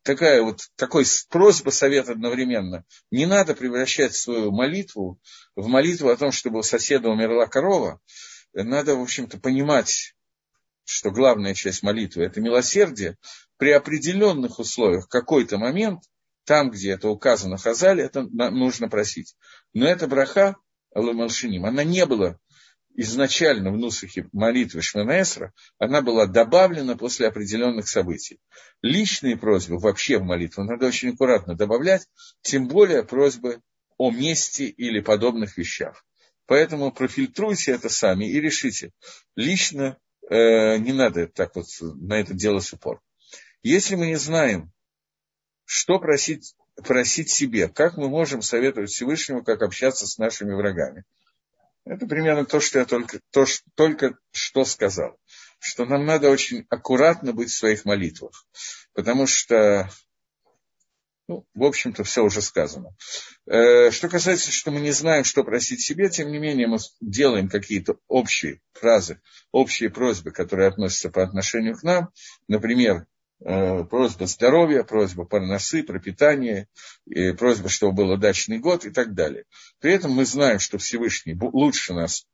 такая вот, такой просьба, совет одновременно. Не надо превращать свою молитву в молитву о том, чтобы у соседа умерла корова. Надо, в общем-то, понимать, что главная часть молитвы – это милосердие, при определенных условиях какой-то момент, там, где это указано в Хазале, это нужно просить. Но эта браха, Аллахмалшиним, она не была изначально в Нусахе молитвы Шманаэсра, она была добавлена после определенных событий. Личные просьбы вообще в молитву надо очень аккуратно добавлять, тем более просьбы о месте или подобных вещах. Поэтому профильтруйте это сами и решите. Лично э, не надо так вот на это делать упор. Если мы не знаем, что просить, просить себе, как мы можем советовать Всевышнему, как общаться с нашими врагами. Это примерно то, что я только, то, что, только что сказал. Что нам надо очень аккуратно быть в своих молитвах. Потому что, ну, в общем-то, все уже сказано. Э, что касается, что мы не знаем, что просить себе, тем не менее мы делаем какие-то общие фразы, общие просьбы, которые относятся по отношению к нам. Например, просьба здоровья, просьба парносы, пропитания, просьба, чтобы был удачный год и так далее. При этом мы знаем, что Всевышний лучше нас,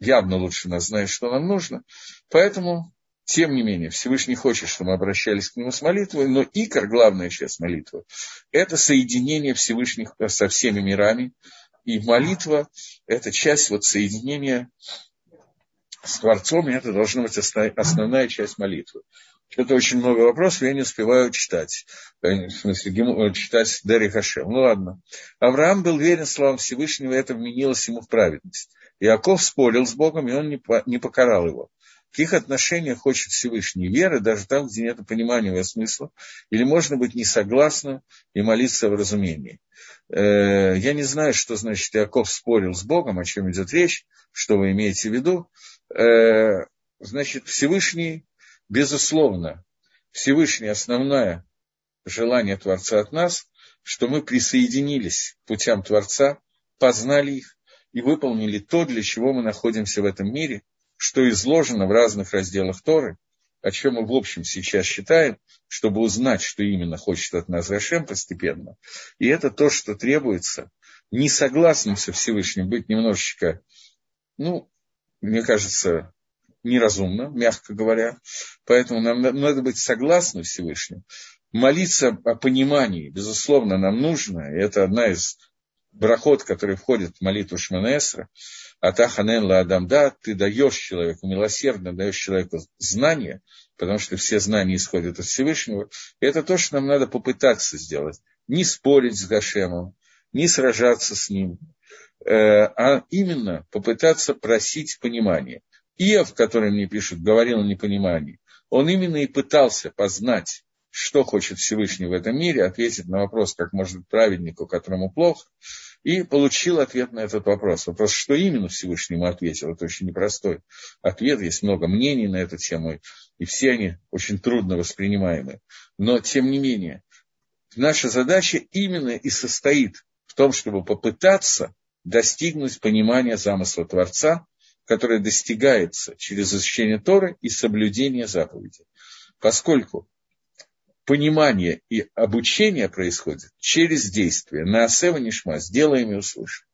явно лучше нас знает, что нам нужно, поэтому, тем не менее, Всевышний хочет, чтобы мы обращались к Нему с молитвой, но икор, главная часть молитвы, это соединение Всевышних со всеми мирами, и молитва – это часть вот соединения с Творцом, и это должна быть основная часть молитвы. Это очень много вопросов, я не успеваю читать. В смысле, э, читать Дери Хашем. Ну ладно. Авраам был верен словам Всевышнего, и это вменилось ему в праведность. Иаков спорил с Богом, и он не покарал его. В каких отношениях хочет Всевышний веры, даже там, где нет понимания его смысла, или можно быть не согласным и молиться в разумении. Э, я не знаю, что значит Иаков спорил с Богом, о чем идет речь, что вы имеете в виду. Э, значит, Всевышний Безусловно, Всевышний основное желание Творца от нас, что мы присоединились к путям Творца, познали их и выполнили то, для чего мы находимся в этом мире, что изложено в разных разделах Торы, о чем мы в общем сейчас считаем, чтобы узнать, что именно хочет от нас Рашем постепенно. И это то, что требуется не согласным со Всевышним быть немножечко, ну, мне кажется, неразумно, мягко говоря. Поэтому нам надо быть согласны Всевышним. Молиться о понимании, безусловно, нам нужно. Это одна из брахот, который входит в молитву Шманесра. Атаханен ла адамда, ты даешь человеку, милосердно даешь человеку знания, потому что все знания исходят от Всевышнего. И это то, что нам надо попытаться сделать. не спорить с Гашемом, не сражаться с ним, э, а именно попытаться просить понимания. Иов, который мне пишет, говорил о непонимании, он именно и пытался познать, что хочет Всевышний в этом мире, ответить на вопрос, как может праведнику, которому плохо, и получил ответ на этот вопрос. Вопрос, что именно Всевышний ему ответил, это очень непростой ответ, есть много мнений на эту тему, и все они очень трудно воспринимаемы. Но, тем не менее, наша задача именно и состоит в том, чтобы попытаться достигнуть понимания замысла Творца, которое достигается через изучение Торы и соблюдение заповедей. Поскольку понимание и обучение происходит через действие. На Асева Нишма сделаем и услышим.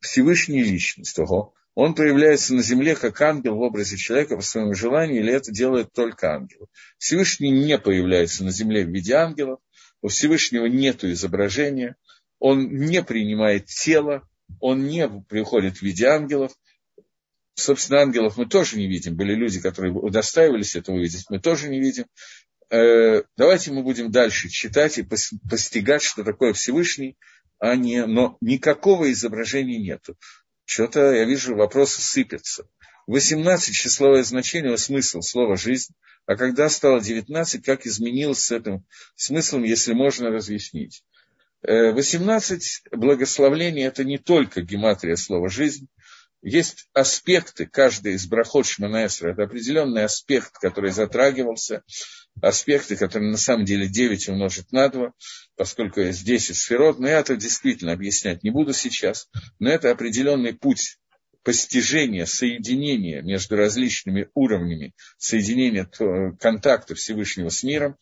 Всевышняя личность, ого, он проявляется на земле как ангел в образе человека по своему желанию, или это делает только ангел. Всевышний не появляется на земле в виде ангелов, у Всевышнего нет изображения, он не принимает тело, он не приходит в виде ангелов. Собственно, ангелов мы тоже не видим. Были люди, которые удостаивались этого видеть, мы тоже не видим. Э, давайте мы будем дальше читать и постигать, что такое Всевышний, а не, но никакого изображения нету. Что-то, я вижу, вопросы сыпятся. 18 числовое значение, смысл слова «жизнь», а когда стало 19, как изменилось с этим смыслом, если можно разъяснить. 18 э, благословлений – это не только гематрия слова «жизнь», есть аспекты, каждый из брахот Шманаэсра, это определенный аспект, который затрагивался, аспекты, которые на самом деле 9 умножить на 2, поскольку есть 10 сферот, но я это действительно объяснять не буду сейчас, но это определенный путь постижения, соединения между различными уровнями, соединения контакта Всевышнего с миром.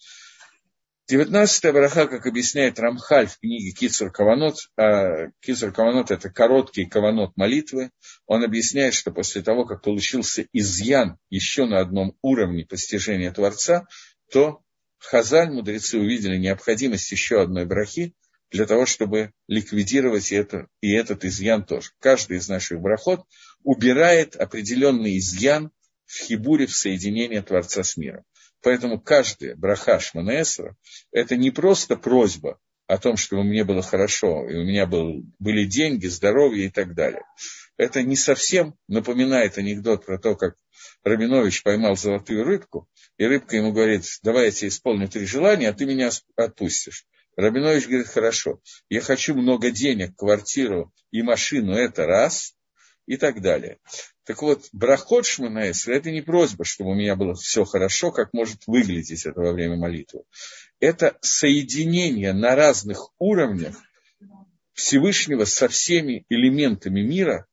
Девятнадцатая браха, как объясняет Рамхаль в книге Кицур Каванот, а Кицур Каванот – это короткий каванот молитвы, он объясняет, что после того, как получился изъян еще на одном уровне постижения Творца, то Хазаль, мудрецы, увидели необходимость еще одной брахи для того, чтобы ликвидировать это, и этот изъян тоже. Каждый из наших брахот убирает определенный изъян в хибуре, в соединении Творца с миром. Поэтому каждая браха Шманаэсра – это не просто просьба о том, чтобы мне было хорошо, и у меня был, были деньги, здоровье и так далее. Это не совсем напоминает анекдот про то, как Рабинович поймал золотую рыбку, и рыбка ему говорит, давай я тебе исполню три желания, а ты меня отпустишь. Рабинович говорит, хорошо, я хочу много денег, квартиру и машину, это раз, и так далее. Так вот, брахот Шманаэсра – это не просьба, чтобы у меня было все хорошо, как может выглядеть это во время молитвы. Это соединение на разных уровнях Всевышнего со всеми элементами мира,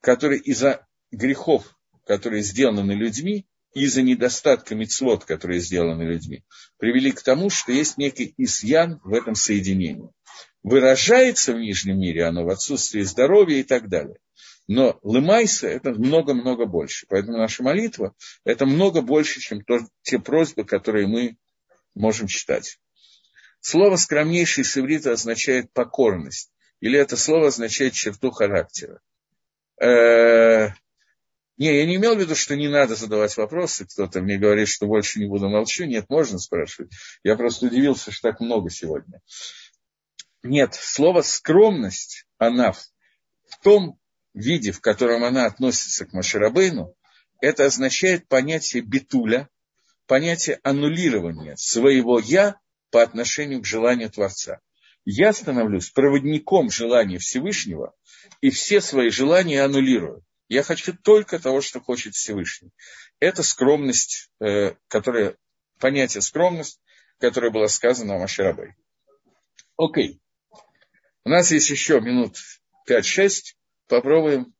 которые из-за грехов, которые сделаны людьми, из-за недостатка мецвод, которые сделаны людьми, привели к тому, что есть некий изъян в этом соединении. Выражается в нижнем мире оно в отсутствии здоровья и так далее. Но лымайса – это много-много больше. Поэтому наша молитва – это много больше, чем то, те просьбы, которые мы можем читать. Слово «скромнейший» с иврита означает покорность. Или это слово означает черту характера. Э, не, я не имел в виду, что не надо задавать вопросы. Кто-то мне говорит, что больше не буду молчу. Нет, можно спрашивать. Я просто удивился, что так много сегодня. Нет, слово скромность, она в том виде, в котором она относится к Маширабейну, это означает понятие битуля, понятие аннулирования своего «я» по отношению к желанию Творца. Я становлюсь проводником желания Всевышнего и все свои желания аннулирую. Я хочу только того, что хочет Всевышний. Это скромность, э, которая, понятие скромность, которое было сказано о Маширабей. Окей. У нас есть еще минут 5-6. Попробуем.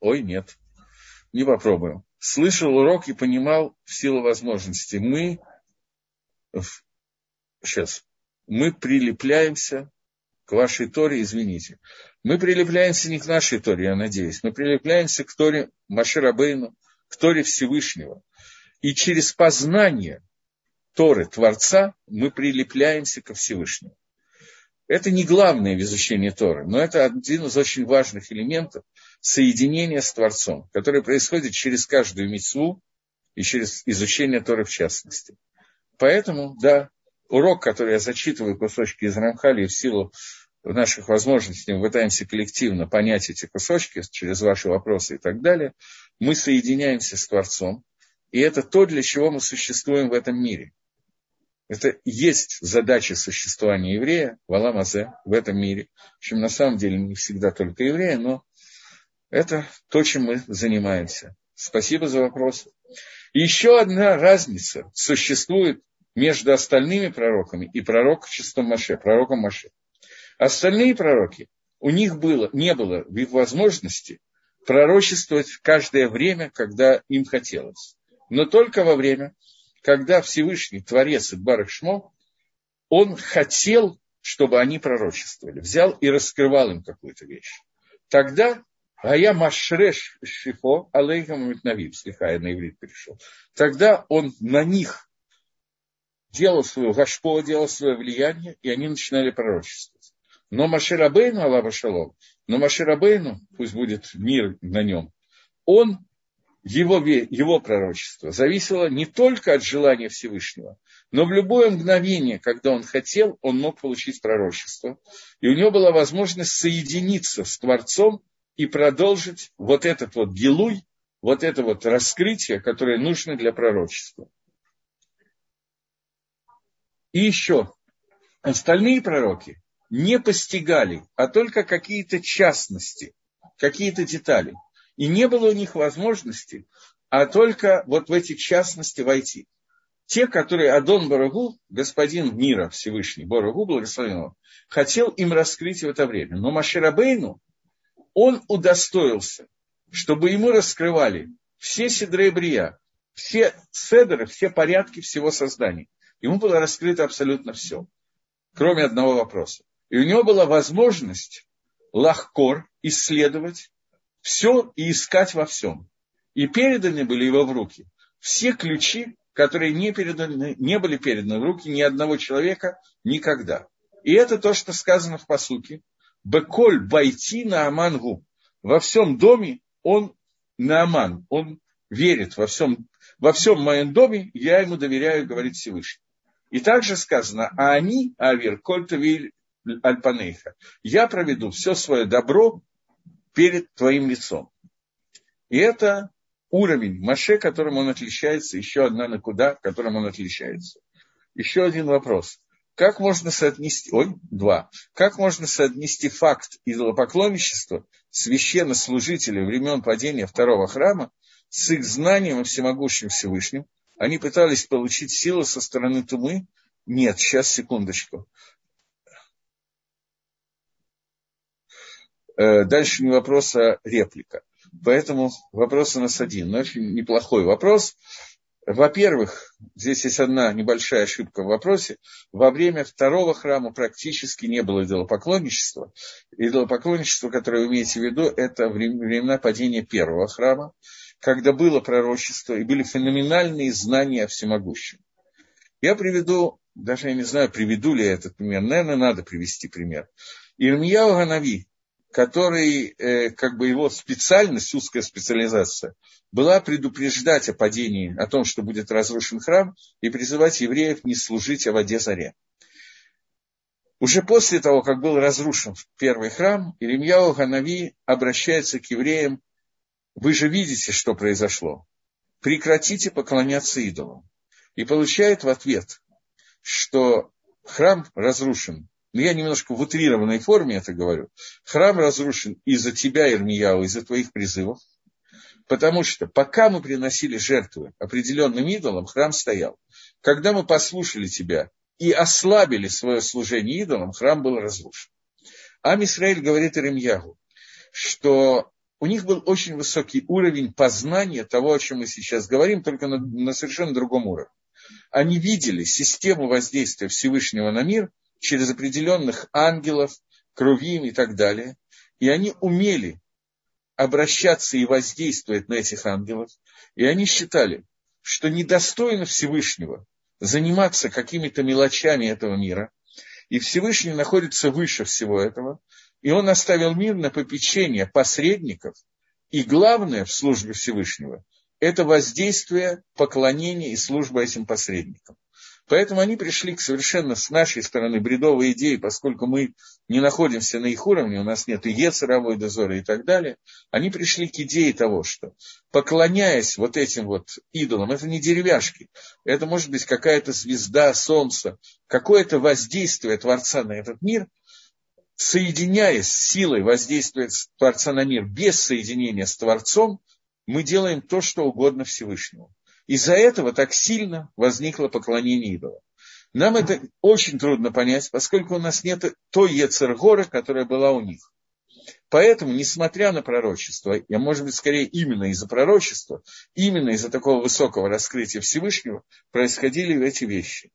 Ой, нет. Не попробуем. Слышал урок и понимал в силу возможностей. Мы сейчас мы прилепляемся к вашей Торе, извините. Мы прилепляемся не к нашей Торе, я надеюсь. Мы прилепляемся к Торе Маширабейну, к Торе Всевышнего. И через познание Торы Творца мы прилепляемся ко Всевышнему. Это не главное в изучении Торы, но это один из очень важных элементов соединения с Творцом, который происходит через каждую мецву и через изучение Торы в частности. Поэтому, да, урок, который я зачитываю кусочки из Рамхали в силу наших возможностей, мы пытаемся коллективно понять эти кусочки через ваши вопросы и так далее, мы соединяемся с Творцом, и это то, для чего мы существуем в этом мире. Это есть задача существования еврея в Аламазе, в этом мире. В общем, на самом деле не всегда только еврея, но это то, чем мы занимаемся. Спасибо за вопрос. Еще одна разница существует между остальными пророками и пророком Маше, пророком Маше. Остальные пророки, у них было, не было возможности пророчествовать каждое время, когда им хотелось. Но только во время, когда Всевышний Творец Барах Шмо, он хотел, чтобы они пророчествовали. Взял и раскрывал им какую-то вещь. Тогда а Машреш Шифо, Алейхам Митнавим, слегка я на иврит перешел. Тогда он на них делал свое гашпо, делал свое влияние, и они начинали пророчествовать. Но Маширабейну, Аллаха Шалом, но Маширабейну, пусть будет мир на нем, он, его, его пророчество зависело не только от желания Всевышнего, но в любое мгновение, когда он хотел, он мог получить пророчество. И у него была возможность соединиться с Творцом и продолжить вот этот вот гилуй, вот это вот раскрытие, которое нужно для пророчества. И еще, остальные пророки не постигали, а только какие-то частности, какие-то детали. И не было у них возможности, а только вот в эти частности войти. Те, которые Адон Барагу, господин мира Всевышний, Барагу, благословен хотел им раскрыть в это время. Но Маширабейну, он удостоился, чтобы ему раскрывали все седры Брия, все седры, все порядки всего создания. Ему было раскрыто абсолютно все, кроме одного вопроса. И у него была возможность лахкор исследовать все и искать во всем. И переданы были его в руки все ключи, которые не, переданы, не были переданы в руки ни одного человека никогда. И это то, что сказано в посуке. Беколь байти на Амангу. Во всем доме он на Аман. Он верит во всем, во всем моем доме, я ему доверяю, говорит Всевышний. И также сказано, а они, Авир, кольта Альпанейха. Я проведу все свое добро перед твоим лицом. И это уровень Маше, которым он отличается, еще одна накуда, которым он отличается. Еще один вопрос. Как можно соотнести, ой, два, как можно соотнести факт идолопоклонничества священнослужителей времен падения второго храма с их знанием о всемогущем Всевышнем? Они пытались получить силу со стороны Тумы. Нет, сейчас, секундочку. Дальше не вопрос, а реплика. Поэтому вопрос у нас один. Но очень неплохой вопрос. Во-первых, здесь есть одна небольшая ошибка в вопросе. Во время второго храма практически не было идолопоклонничества. Идолопоклонничество, которое вы имеете в виду, это времена падения первого храма, когда было пророчество и были феноменальные знания о всемогущем. Я приведу, даже я не знаю, приведу ли я этот пример, наверное, надо привести пример. Ирмияу Ганави, который, э, как бы его специальность, узкая специализация, была предупреждать о падении, о том, что будет разрушен храм, и призывать евреев не служить о воде заре. Уже после того, как был разрушен первый храм, Иеремьяу Ганави обращается к евреям, вы же видите, что произошло. Прекратите поклоняться идолам. И получает в ответ, что храм разрушен но я немножко в утрированной форме это говорю, храм разрушен из-за тебя, Ирмияу, из-за твоих призывов, потому что пока мы приносили жертвы определенным идолам, храм стоял. Когда мы послушали тебя и ослабили свое служение идолам, храм был разрушен. Ам Исраиль говорит Иремьягу, что у них был очень высокий уровень познания того, о чем мы сейчас говорим, только на, на совершенно другом уровне. Они видели систему воздействия Всевышнего на мир – через определенных ангелов, крувим и так далее. И они умели обращаться и воздействовать на этих ангелов. И они считали, что недостойно Всевышнего заниматься какими-то мелочами этого мира. И Всевышний находится выше всего этого. И он оставил мир на попечение посредников. И главное в службе Всевышнего – это воздействие, поклонение и служба этим посредникам. Поэтому они пришли к совершенно с нашей стороны бредовой идее, поскольку мы не находимся на их уровне, у нас нет и Ецеровой дозора и так далее. Они пришли к идее того, что поклоняясь вот этим вот идолам, это не деревяшки, это может быть какая-то звезда, солнце, какое-то воздействие Творца на этот мир, соединяясь с силой воздействия Творца на мир без соединения с Творцом, мы делаем то, что угодно Всевышнему. Из-за этого так сильно возникло поклонение идолам. Нам это очень трудно понять, поскольку у нас нет той Ецергоры, которая была у них. Поэтому, несмотря на пророчество, я, может быть, скорее именно из-за пророчества, именно из-за такого высокого раскрытия Всевышнего, происходили эти вещи.